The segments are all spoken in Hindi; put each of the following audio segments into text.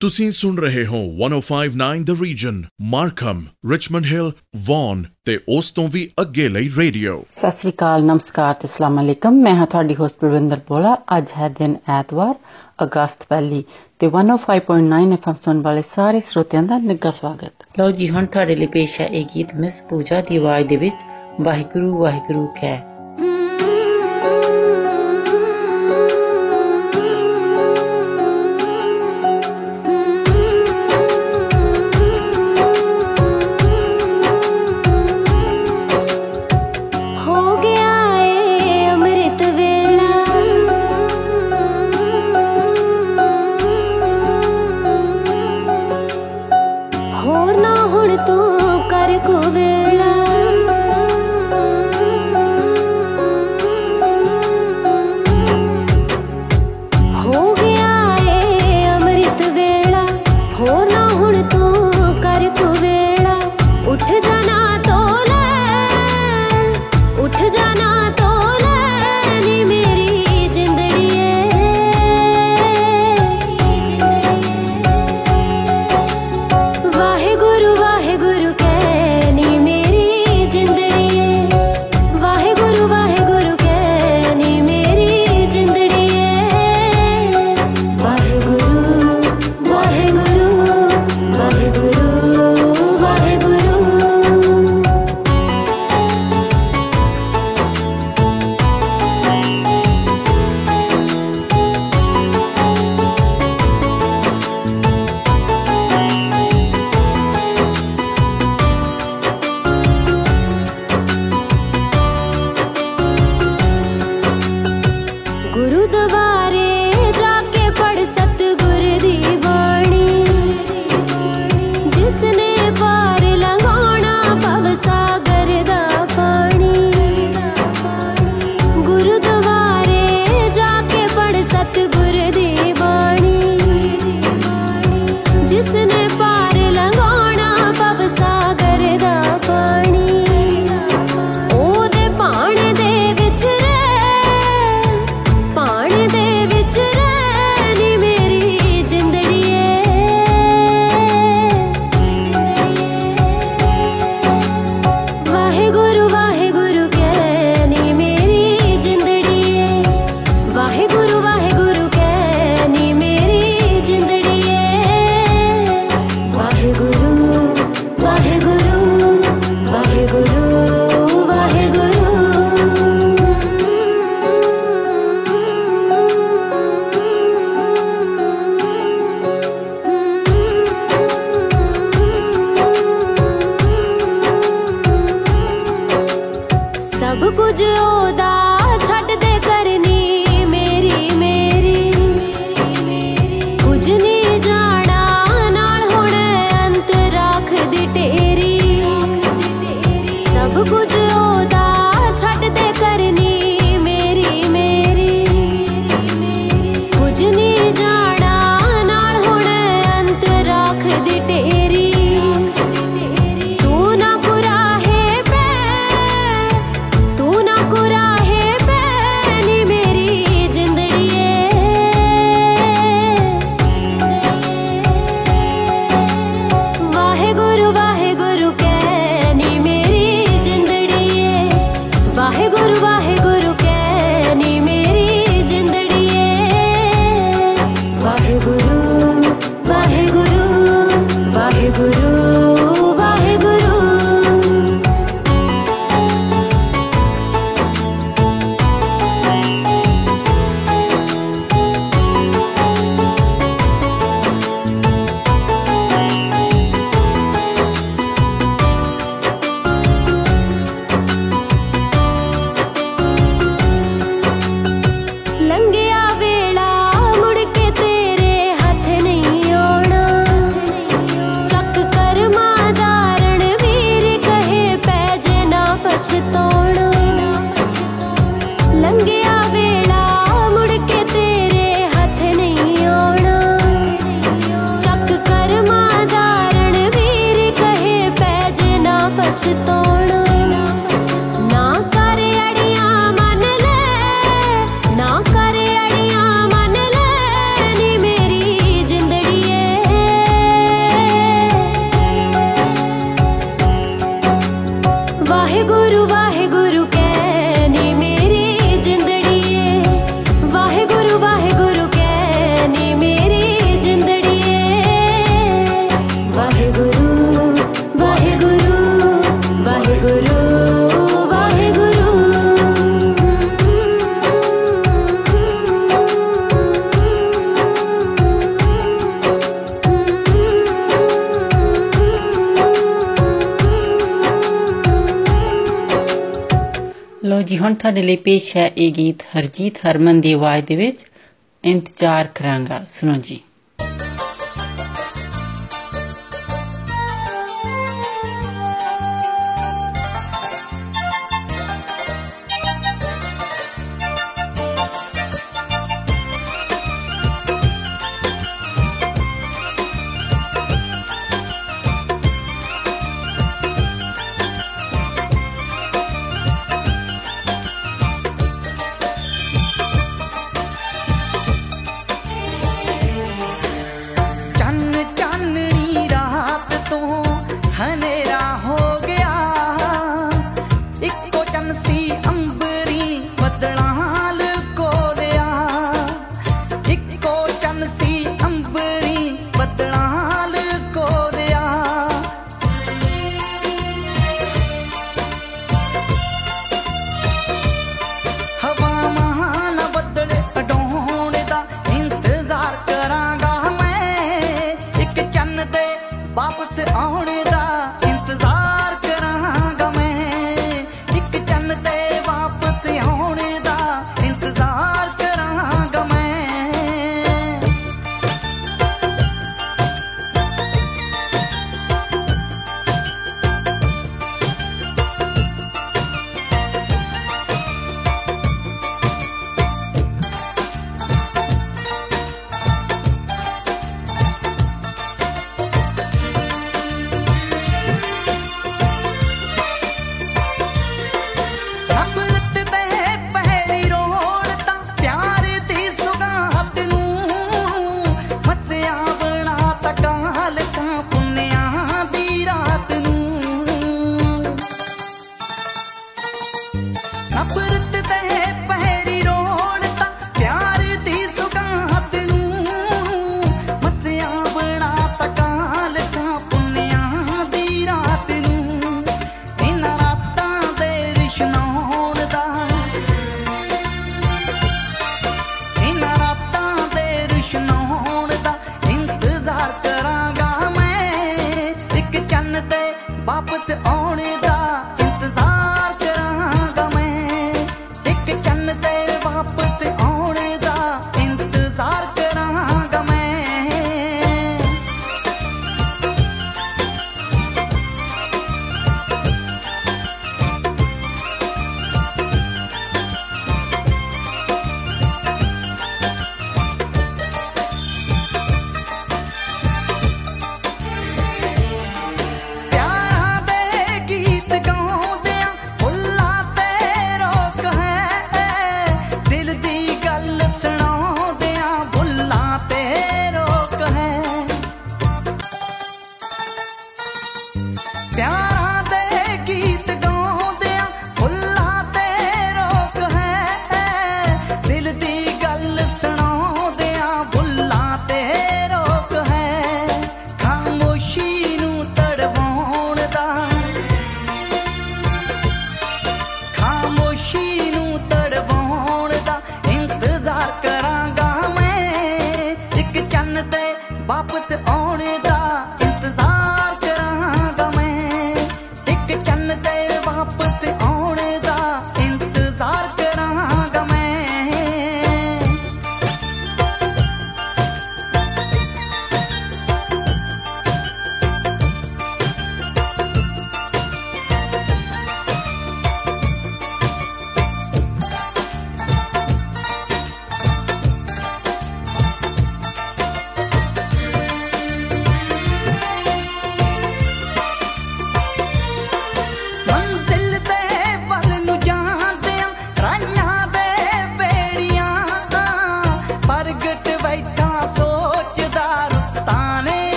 ਤੁਸੀਂ ਸੁਣ ਰਹੇ ਹੋ 1059 the region Markham Richmond Hill Vaughan ਤੇ ਉਸ ਤੋਂ ਵੀ ਅੱਗੇ ਲਈ ਰੇਡੀਓ। ਸਤਿ ਸ੍ਰੀ ਅਕਾਲ ਨਮਸਕਾਰ ਤੇ ਅਸਲਾਮ ਅਲੈਕਮ। ਮੈਂ ਹਾਂ ਤੁਹਾਡੀ ਹੋਸਟ ਪ੍ਰਵਿੰਦਰ ਬੋਲਾ। ਅੱਜ ਹੈ ਦਿਨ ਐਤਵਾਰ ਅਗਸਤ ਪਹਿਲੀ ਤੇ 105.9 ਐਫਐਮ ਸੁਣ ਵਾਲੇ ਸਾਰੇ ਸਰੋਤਿਆਂ ਦਾ ਨਿੱਘਾ ਸਵਾਗਤ। ਲਓ ਜੀ ਹੁਣ ਤੁਹਾਡੇ ਲਈ ਪੇਸ਼ ਹੈ ਇਹ ਗੀਤ ਮਿਸ ਪੂਜਾ ਦੀ ਆਵਾਜ਼ ਦੇ ਵਿੱਚ ਵਾਹਿਗੁਰੂ ਵਾਹਿਗੁਰੂ ਕਹਿ। ਹੁਣ ਤੁਹਾਡੇ ਲਈ ਪੇਸ਼ ਹੈ ਇਹ ਗੀਤ ਹਰਜੀਤ ਹਰਮਨ ਦੀ ਆਵਾਜ਼ ਦੇ ਵਿੱਚ। ਇੰਤਜ਼ਾਰ ਕਰਾਂਗਾ। ਸੁਣੋ ਜੀ।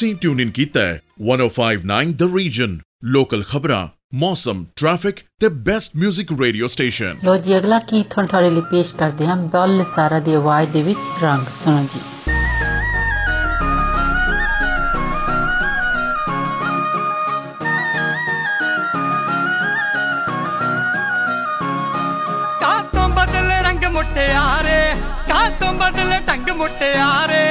ਤੁਸੀਂ ਟਿਊਨ ਇਨ ਕੀਤਾ ਹੈ 1059 ਦ ਰੀਜਨ ਲੋਕਲ ਖਬਰਾਂ ਮੌਸਮ ਟ੍ਰੈਫਿਕ ਤੇ ਬੈਸਟ 뮤직 ਰੇਡੀਓ ਸਟੇਸ਼ਨ ਲੋ ਜੀ ਅਗਲਾ ਕੀ ਤੁਹਾਨੂੰ ਤੁਹਾਡੇ ਲਈ ਪੇਸ਼ ਕਰਦੇ ਹਾਂ ਬੱਲ ਸਾਰਾ ਦੀ ਆਵਾਜ਼ ਦੇ ਵਿੱਚ ਰੰਗ ਸੁਣੋ ਜੀ ਕਾਤੋਂ ਬਦਲ ਰੰਗ ਮੁਟਿਆਰੇ ਕਾਤੋਂ ਬਦਲ ਢੰਗ ਮੁਟਿਆਰੇ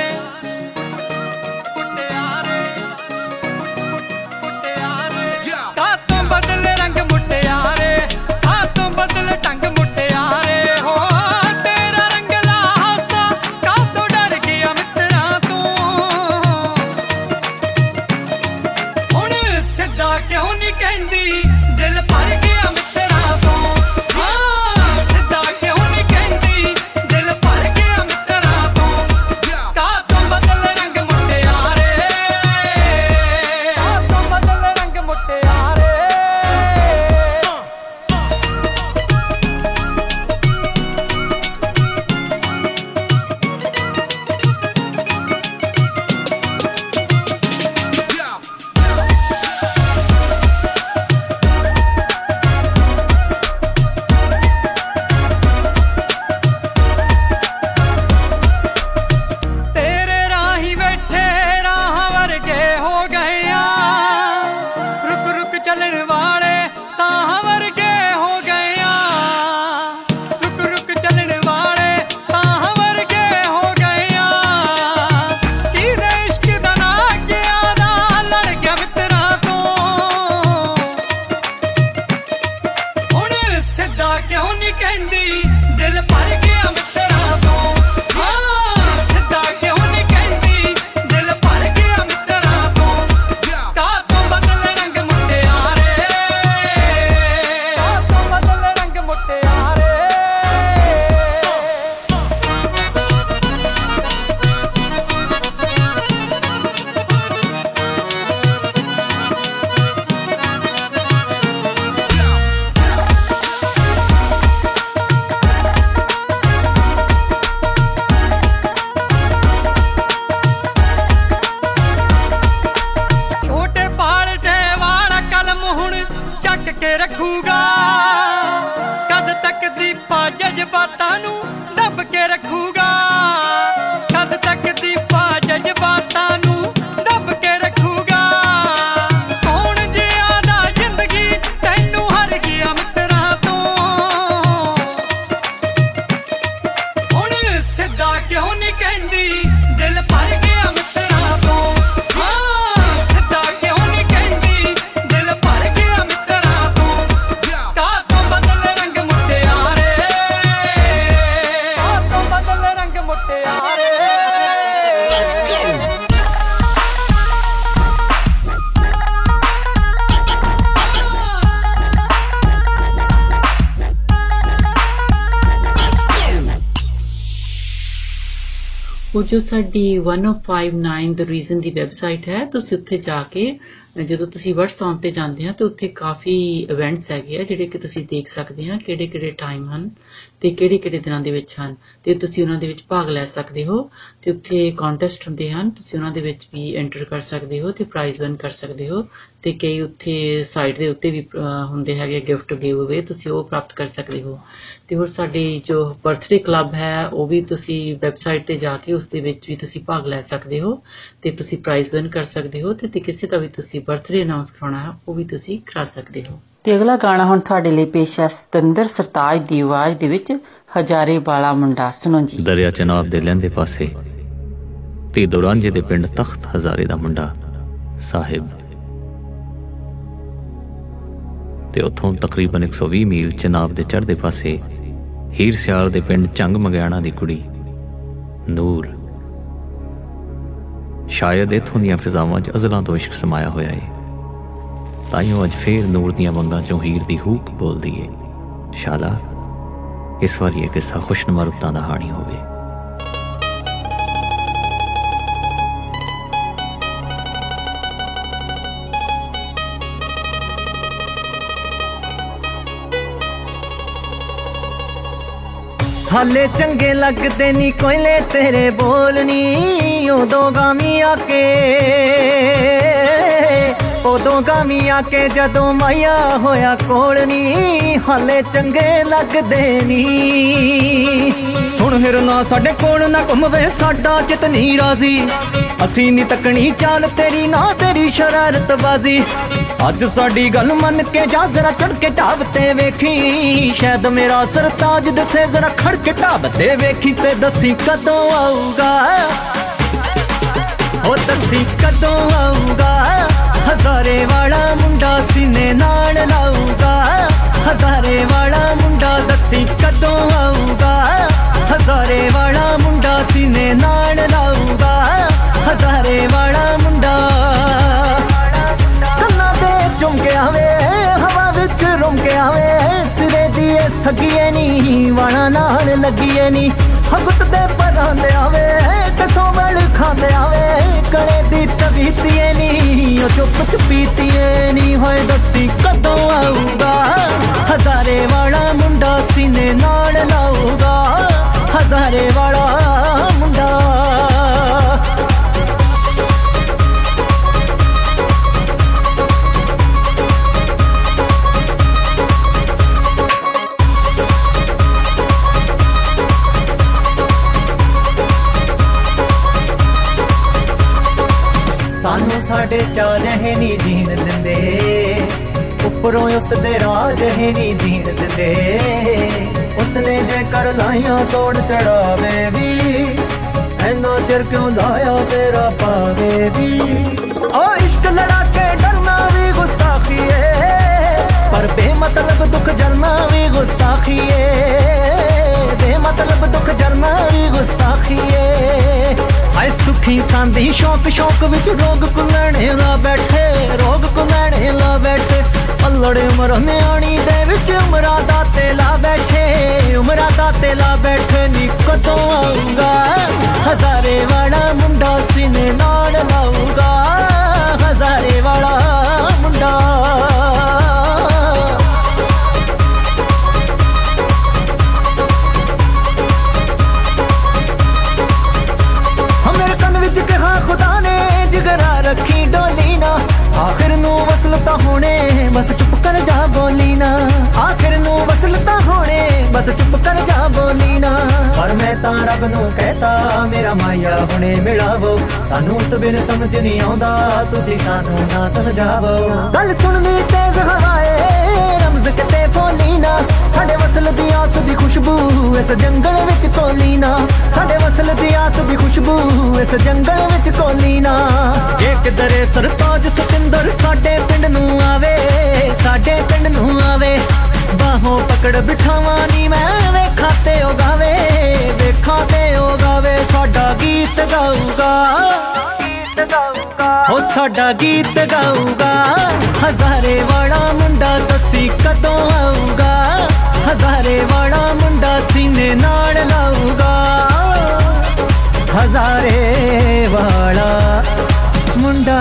ਜੋ ਸਾਡੀ 1059 ਦ ਰੀਜ਼ਨ ਦੀ ਵੈਬਸਾਈਟ ਹੈ। ਤੁਸੀਂ ਉੱਥੇ ਜਾ ਕੇ, ਜਦੋਂ ਤੁਸੀਂ WhatsApp ਤੇ ਜਾਂਦੇ ਆ ਤਾਂ ਉੱਥੇ ਕਾਫੀ ਇਵੈਂਟਸ ਹੈਗੇ ਆ, ਜਿਹੜੇ ਕਿ ਤੁਸੀਂ ਦੇਖ ਸਕਦੇ ਆ ਕਿਹੜੇ ਕਿਹੜੇ ਟਾਈਮ ਹਨ ਤੇ ਕਿਹੜੇ ਕਿਹੜੇ ਦਿਨਾਂ ਦੇ ਵਿੱਚ ਹਨ। ਤੇ ਤੁਸੀਂ ਉਹਨਾਂ ਦੇ ਵਿੱਚ ਭਾਗ ਲੈ ਸਕਦੇ ਹੋ। ਤੇ ਉੱਥੇ ਕੰਟੈਸਟ ਹੁੰਦੇ ਹਨ, ਤੁਸੀਂ ਉਹਨਾਂ ਦੇ ਵਿੱਚ ਵੀ ਐਂਟਰ ਕਰ ਸਕਦੇ ਹੋ ਤੇ ਪ੍ਰਾਈਜ਼ ਵਿਨ ਕਰ ਸਕਦੇ ਹੋ ਤੇ ਕਈ ਉੱਥੇ ਸਾਈਟ ਦੇ ਉੱਤੇ ਵੀ ਹੁੰਦੇ ਹੈਗੇ ਗਿਫਟ ਗਿਵ ਅਵੇ ਤੁਸੀਂ ਉਹ ਪ੍ਰਾਪਤ ਕਰ ਸਕਦੇ ਹੋ। ਤੇ ਹੋਰ ਸਾਡੀ ਜੋ ਬਰਥਡੇ ਕਲੱਬ ਹੈ, ਉਹ ਵੀ ਤੁਸੀਂ ਵੈਬਸਾਈਟ ਤੇ ਜਾ ਕੇ ਉਸ ਦੇ ਵਿੱਚ ਵੀ ਤੁਸੀਂ ਭਾਗ ਲੈ ਸਕਦੇ ਹੋ ਤੇ ਤੁਸੀਂ ਪ੍ਰਾਈਜ਼ ਵਿਨ ਕਰ ਸਕਦੇ ਹੋ ਤੇ ਕਿਸੇ ਦਾ ਵੀ ਤੁਸੀਂ ਬਰਥਡੇ ਅਨਾਉਂਸ ਕਰਾਉਣਾ ਹੈ, ਉਹ ਵੀ ਤੁਸੀਂ ਕਰਾ ਸਕਦੇ ਹੋ। ਤੇ ਅਗਲਾ ਗਾਣਾ ਹੁਣ ਤੁਹਾਡੇ ਲਈ ਪੇਸ਼ ਹੈ ਸਤਿੰਦਰ ਸਰਤਾਜ ਦੀ ਆਵਾਜ਼ ਦੇ ਵਿੱਚ ਹਜ਼ਾਰੇ ਵਾਲਾ ਮੁੰਡਾ। ਸੁਣੋ ਜੀ। ਦਰਿਆ ਚਨਾਬ ਦੇ ਲੈਂਦੇ ਪਾਸੇ ਤੇ ਦੁਰਾਂਜੇ ਦੇ ਪਿੰਡ ਤਖਤ ਹਜ਼ਾਰੇ ਦਾ ਮੁੰਡਾ ਸਾਹਿਬ। ਤੇ ਉੱਥੋਂ ਤਕਰੀਬਨ 120 ਮੀਲ ਚਨਾਬ ਦੇ ਚੜ੍ਹਦੇ ਪਾਸੇ ਹੀਰ ਸਿਆਲ ਦੇ ਪਿੰਡ ਚੰਗ ਮਗਿਆਣਾ ਦੀ ਕੁੜੀ ਨੂਰ। ਸ਼ਾਇਦ ਇਥੋਂ ਦੀਆਂ ਫਿਜ਼ਾਵਾਂ 'ਚ ਅਜ਼ਲਾਂ ਤੋਂ ਇਸ਼ਕ ਸਮਾਇਆ ਹੋਇਆ ਏ। ਤਾਈਓ ਅੱਜ ਫੇਰ ਨੂਰ ਦੀਆਂ ਵੰਗਾਂ 'ਚੋਂ ਹੀਰ ਦੀ ਹੂਕ ਬੋਲਦੀ ਏ। ਸ਼ਾਲਾ, ਇਸ ਵਾਰ ਇਹ ਕਿੱਸਾ ਖੁਸ਼ਨਮਾ ਰੁੱਤਾਂ ਦਾ ਹਾਣੀ ਹੋਵੇ। ਹਾਲੇ ਚੰਗੇ ਲੱਗਦੇ ਨਹੀਂ ਕੋਇਲੇ ਤੇਰੇ ਬੋਲਨੀ ਉਦੋਂ ਗਾਮੀ ਆ ਕੇ। ਉਦੋਂ ਗਾਮੀ ਆ ਕੇ ਜਦੋਂ ਮਾਇਆ ਹੋਇਆ ਕੋਲਨੀ ਹਾਲੇ ਚੰਗੇ ਲੱਗਦੇ ਨਹੀਂ ਸੁਣ ਹਿਰਨਾ ਸਾਡੇ ਕੋਲ ਨਾ ਘੁੰਮਵੇ ਸਾਡਾ ਚਿਤ ਨਹੀਂ ਰਾਜ਼ੀ। ਅਸੀਂ ਨਹੀਂ ਤੱਕਣੀ ਚਾਲ ਤੇਰੀ, ਨਾ ਤੇਰੀ ਸ਼ਰਾਰਤ ਬਾਜ਼ੀ। ਅੱਜ ਸਾਡੀ ਗੱਲ ਮੰਨ ਕੇ ਜਾ ਜ਼ਰਾ ਚੜ ਕੇ ਢਾਬ ਤੇ ਵੇਖੀ। ਸ਼ਾਇਦ ਮੇਰਾ ਸਰਤਾਜ ਦਸੇ ਜ਼ਰਾ ਖੜ ਕੇ ਢਾਬ ਤੇ ਵੇਖੀ ਤੇ ਦੱਸੀ ਕਦੋਂ ਆਊਗਾ। ਉਹ ਦੱਸੀ ਕਦੋਂ ਆਊਗਾ। ਹਜ਼ਾਰੇ ਵਾਲਾ ਮੁੰਡਾ ਸੀਨੇ ਨਾਲ ਲਾਊਗਾ। ਹਜ਼ਾਰੇ ਵਾਲਾ ਮੁੰਡਾ ਦੱਸੀ ਕਦੋਂ ਆਊਗਾ। ਹਜ਼ਾਰੇ ਵਾਲਾ ਮੁੰਡਾ ਸੀਨੇ ਨਾਲ ਲਾਊਗਾ। ਹਜ਼ਾਰੇ ਵਾਲਾ ਮੁੰਡਾ ਕੰਨਾਂ ਤੇ ਚੁੰਮ ਕੇ ਆਵੇ, ਹਵਾ ਵਿੱਚ ਰੁਮ ਕੇ ਆਵੇ। ਸਿਰੇ ਦੀ ਸਗੀਏ ਨਹੀਂ ਵਾਣਾ ਨਾਲ ਲੱਗੀਏ ਨਹੀਂ ਨਹੀਂ ਉਹ ਚੁੱਪ ਚੁਪੀਤੀਏ ਨਹੀਂ ਹੋਏ ਦੱਸੀ ਕਦੋਂ ਆਊਗਾ? ਹਜ਼ਾਰੇ ਵਾਲਾ ਉਸ ਦੇ ਰਾਜ ਹੈ ਨਹੀਂ ਜੀਣ ਦਿੰਦੇ। ਉਸਨੇ ਜੇ ਕਰ ਲਾਈਆਂ ਤੋੜ ਚੜਾਵੇ ਵੀ ਐਨਾ ਚਿਰ ਕਿਉਂ ਲਾਇਆ ਫੇਰਾ ਪਾਵੇ ਵੀ? ਓ ਇਸ਼ਕ ਲੜਾ ਕੇ ਡਰਨਾ ਵੀ ਗੁਸਤਾਖੀ ਏ ਪਰ ਬੇਮਤਲਬ ਦੁੱਖ ਜਰਨਾ ਵੀ ਗੁਸਤਾਖੀ ਏ ਬੇਮਤਲਬ ਦੁੱਖ ਜਰਨਾ ਵੀ ਗੁਸਤਾਖੀ ਏ ਹਾਏ ਸੁਖੀ ਸਾਂਦੀ ਸ਼ੌਕ ਸ਼ੌਕ ਵਿੱਚ ਰੋਗ ਕੁਲਣੇ ਲਾ ਬੈਠੇ ਰੋਗ ਕੁਲਣੇ ਲਾ ਬੈਠੇ। ਅਲੜੇ ਉਮਰ ਨਿਆਣੀ ਦੇ ਵਿੱਚ ਉਮਰਾਂ ਦਾ ਤੇ ਲਾ ਬੈਠੇ, ਉਮਰਾਂ ਦਾ ਤੇ ਲਾ ਬੈਠੇ ਨੀ ਕਦੋਂ ਆਊਗਾ ਹਜ਼ਾਰੇ ਵਾਲਾ ਮੁੰਡਾ ਸੀਨੇ ਨਾਲ ਲਾਊਗਾ। ਹਜ਼ਾਰੇ ਵਾਲਾ ਮੁੰਡਾ। ਬਸ ਚੁੱਪ ਕਰ ਜਾ ਬੋਲੀ ਨਾ। ਪਰ ਮੈਂ ਤਾਂ ਰੱਬ ਨੂੰ ਕਹਤਾ, ਮੇਰਾ ਮਾਇਆ ਹੁਣੇ ਮਿਲਾਵੋ। ਸਾਨੂੰ ਉਸ ਬਿਨ ਸਮਝ ਨਹੀਂ ਆਉਂਦਾ, ਤੁਸੀਂ ਸਾਨੂੰ ਨਾ ਸਮਝਾਵੋ। ਗੱਲ ਸੁਣਨੀ ਤੇਜ਼ ਹਵਾਏ ਰਮਜ਼ ਕਿਤੇ ਬੋਲੀ ਨਾ। ਸਾਡੇ ਵਸਲ ਦੀ ਆਸ ਦੀ ਖੁਸ਼ਬੂ ਇਸ ਜੰਗਲ ਵਿੱਚ ਕੋਲੀ ਨਾ। ਸਾਡੇ ਵਸਲ ਦੀ ਆਸ ਦੀ ਖੁਸ਼ਬੂ ਇਸ ਜੰਗਲ ਵਿੱਚ ਕੋਲੀ ਨਾ। ਜੇ ਕਿਧਰੇ ਸਰਤਾਜ ਸਤਿੰਦਰ ਸਾਡੇ ਪਿੰਡ ਨੂੰ ਆਵੇ, ਸਾਡੇ ਪਿੰਡ ਨੂੰ ਆਵੇ ਬਾਹੋਂ ਪਕੜ ਬਿਠਾਵਾਂ ਨੀ ਮੈਂ। ਵੇਖਾਂ ਤੇ ਉਹ ਗਾਵੇ ਵੇਖਾਂ ਤੇ ਉਹ ਗਾਵੇ ਸਾਡਾ ਗੀਤ ਗਾਊਗਾ। ਹੋ ਸਾਡਾ ਗੀਤ ਗਾਊਗਾ। ਹਜ਼ਾਰੇ ਵਾਲਾ ਮੁੰਡਾ ਦੱਸੀ ਕਦੋਂ ਆਊਗਾ। ਹਜ਼ਾਰੇ ਵਾਲਾ ਮੁੰਡਾ ਸੀਨੇ ਨਾਲ ਲਾਊਗਾ। ਹਜ਼ਾਰੇ ਵਾਲਾ ਮੁੰਡਾ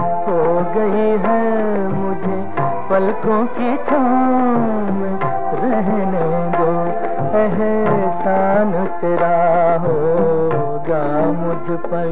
पलकों की छाम रहने दो। एहसान तेरा होगा मुझ पर।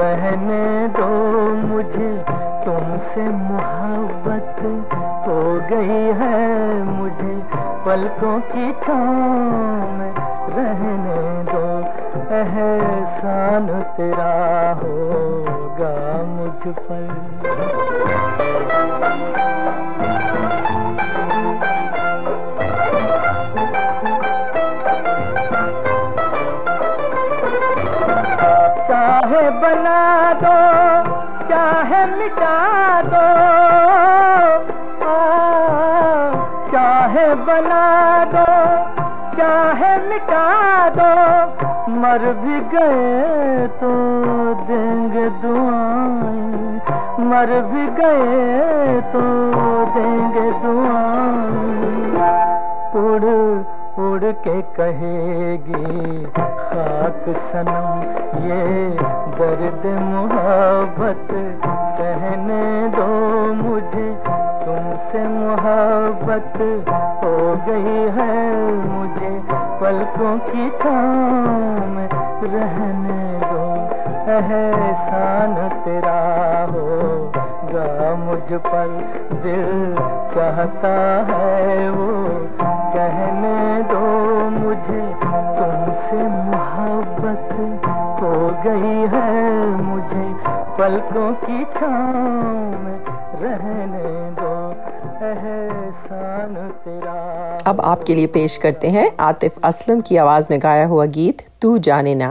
बहने दो मुझे। तुमसे मोहब्बत हो गई है मुझे। पलकों की छाँव में रहने दो। एहसान तेरा होगा मुझ पर। मिटा दो। मर भी गए अब आपके लिए पेश करते हैं आतिफ असलम की आवाज़ में गाया हुआ गीत, तू जाने ना।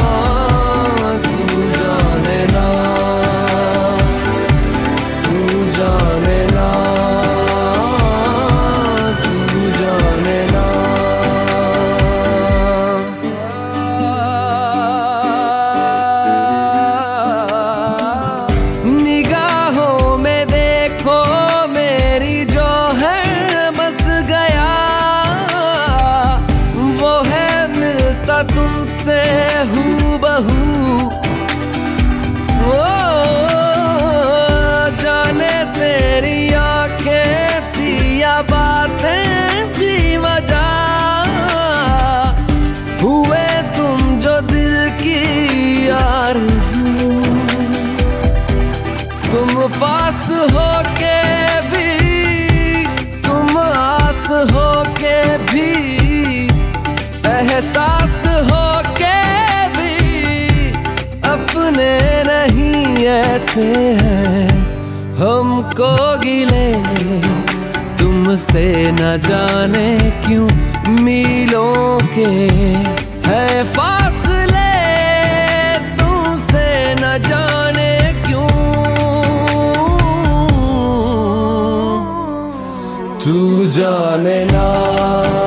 एहसास हो के भी अपने नहीं ऐसे हैं। हमको गिले, तुमसे न जाने क्यों मीलों के है फासले। तुमसे न जाने क्यों? तू जाने ना।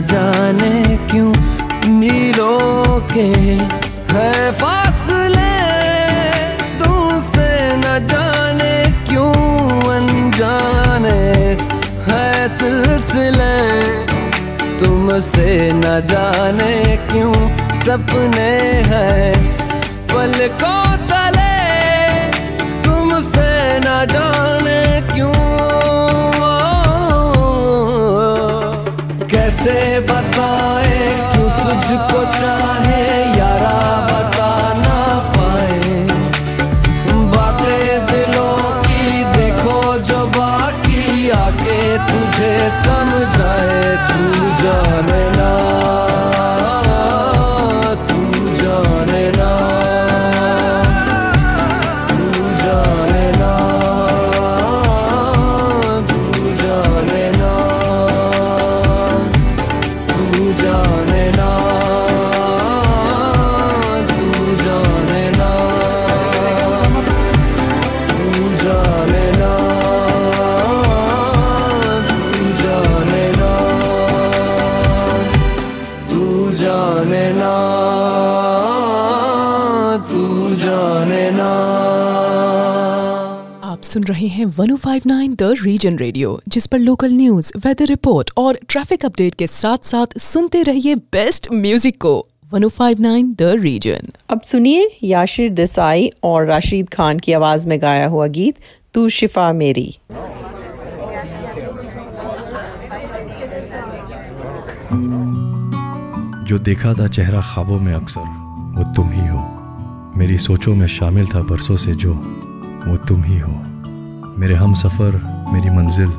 जाने क्यों मीलों के है फासले? तुमसे न जाने क्यों अनजाने है सिलसिले? तुमसे न जाने क्यों सपने हैं? पलकों को चाहे हैं 1059 द रीजन रेडियो जिस पर लोकल न्यूज़ वेदर रिपोर्ट और ट्रैफ़िक अपडेट के साथ साथ सुनते रहिए बेस्ट म्यूज़िक को। 1059 द रीजन अब सुनिए याशिर देसाई और राशिद खान की आवाज़ में गाया हुआ गीत तू शिफा मेरी। जो देखा था चेहरा ख्वाबों में अक्सर वो तुम ही हो। मेरी सोचों में शामिल था बरसों से जो वो तुम ही हो। मेरे हम सफ़र, मेरी मंजिल,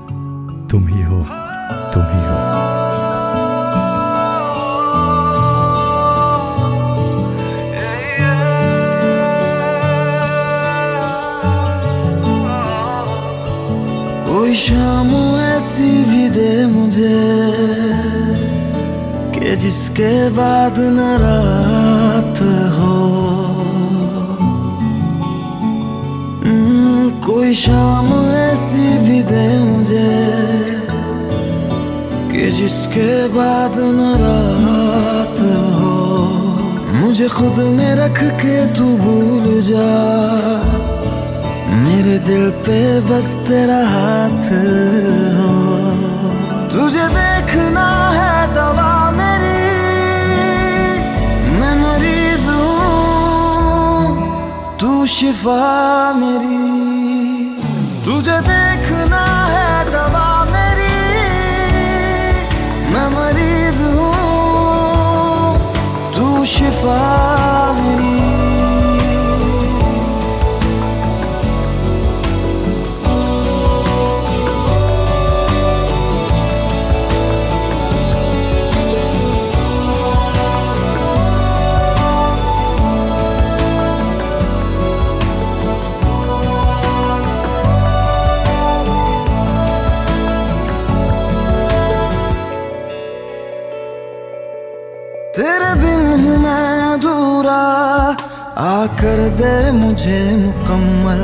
तुम ही हो, तुम ही हो। कोई शाम ऐसी भी दे मुझे कि जिसके बाद न रात हो। कोई शाम ऐसी भी दे मुझे कि जिसके बाद न रात हो। मुझे खुद में रख के तू भूल जा। मेरे दिल पे बस तेरा हाथ हो। तुझे देखना है दवा मेरी मैं मरीज़ शिफा मेरी। तुझे देखना है दवा मेरी। मैं मरीज़ हूँ तू शिफा आकर दे मुझे मुकम्मल।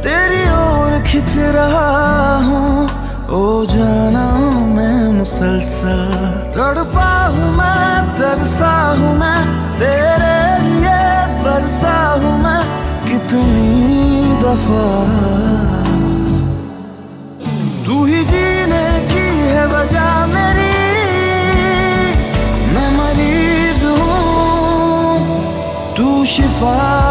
तेरी ओर खिंच रहा हूँ। ओ जाना मैं मुसलसल। तड़पा हूँ मैं, तरसा हूँ मैं। तेरे लिए बरसा हूँ मैं। कितनी दफ़ा। तू ही जीने की है वजह मेरी। मैं मरीज़ हूँ। तू शिफा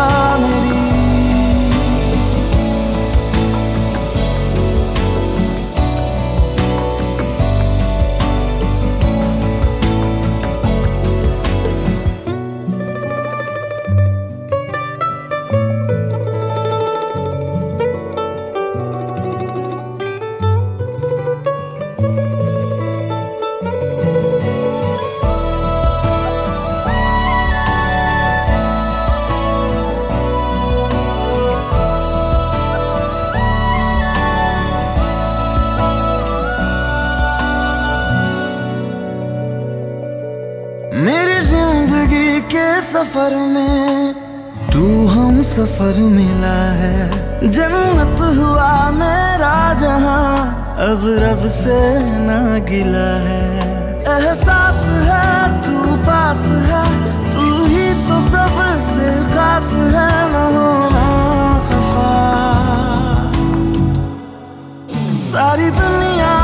सफ़र में तू हम सफ़र मिला है। जन्नत हुआ मेरा जहाँ, अब रब से ना गिला है। एहसास है तू पास है, तू ही तो सबसे खास है खफा। सारी दुनिया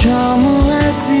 कोई शाम ऐसी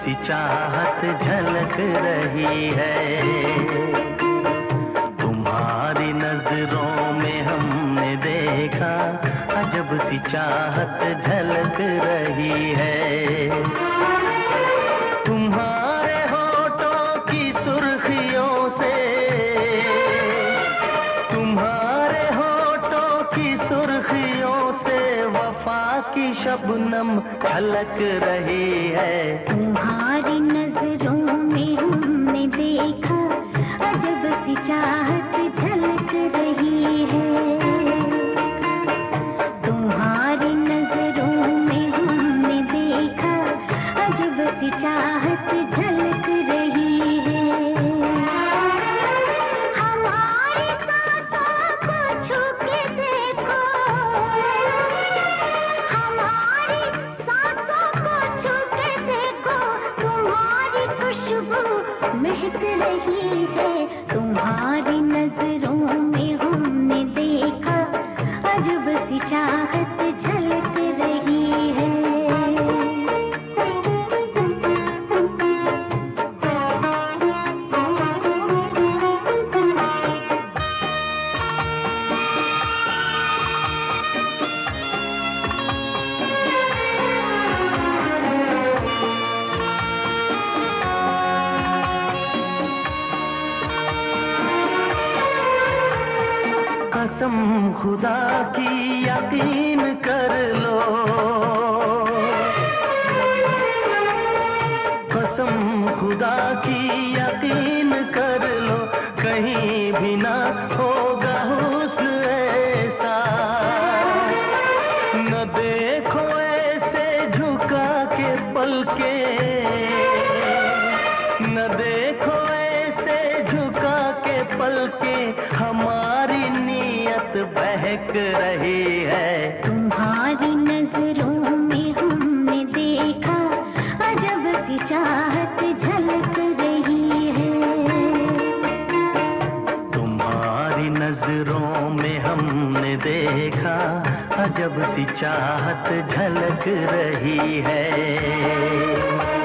सी चाहत की शबनम झलक रही है। तुम्हारी नज़रों में नज़रों में हमने देखा अजब सी चाहत झलक रही है।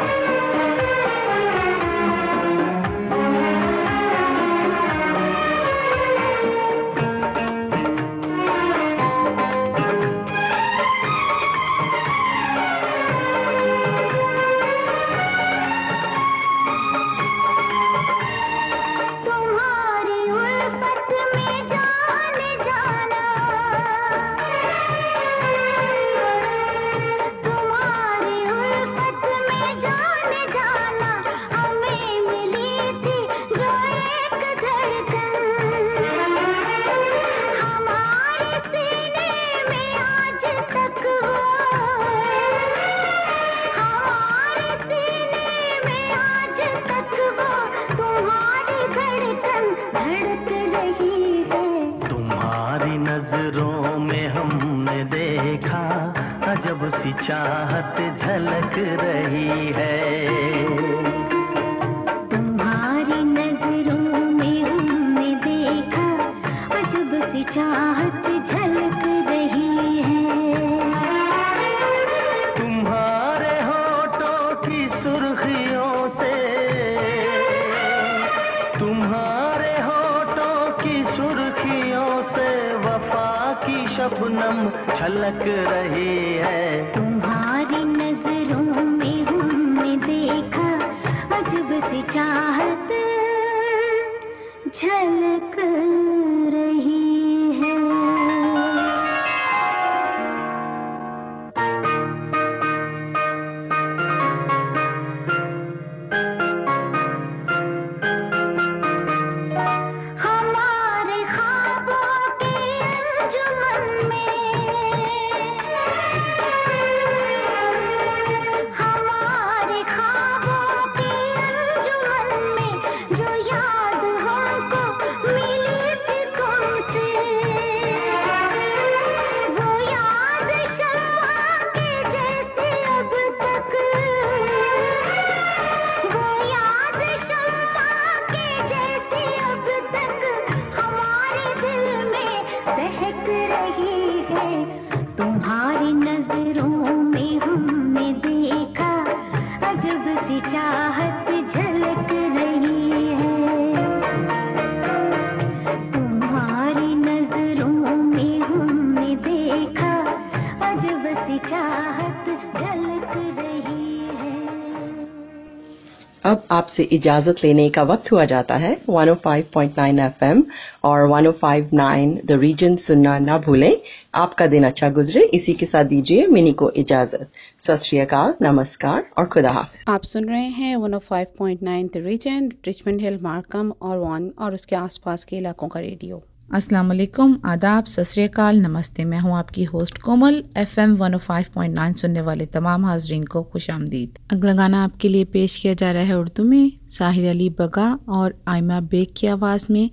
इजाज़त लेने का वक्त हुआ जाता है। 105.9 एफएम और 105.9 द रीजन सुनना ना भूलें। आपका दिन अच्छा गुजरे। इसी के साथ दीजिए मिनी को इजाज़त। सत नमस्कार और खुदा हाफ़ आप सुन रहे हैं 105.9 the region Richmond Hill Markham और वन और उसके आसपास के इलाकों का रेडियो। अस्सलाम वालेकुम आदाब, सत नमस्ते। मैं हूँ आपकी होस्ट कोमल, एफएम 105.9 सुनने वाले तमाम हाजरीन को खुश आमदीद। अगला गाना आपके लिए पेश किया जा रहा है उर्दू में, साहिर अली बगा और आयमा बेग की आवाज़ में,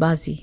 बाजी।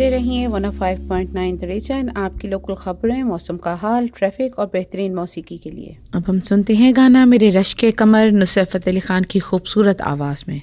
सुनते रहिए 105.9 नाइन रीजन आपकी लोकल खबरें, मौसम का हाल ट्रैफ़िक और बेहतरीन मौसीकी के लिए। अब हम सुनते हैं गाना मेरे रश के कमर, नुसरत फ़तेह अली खान की खूबसूरत आवाज़ में।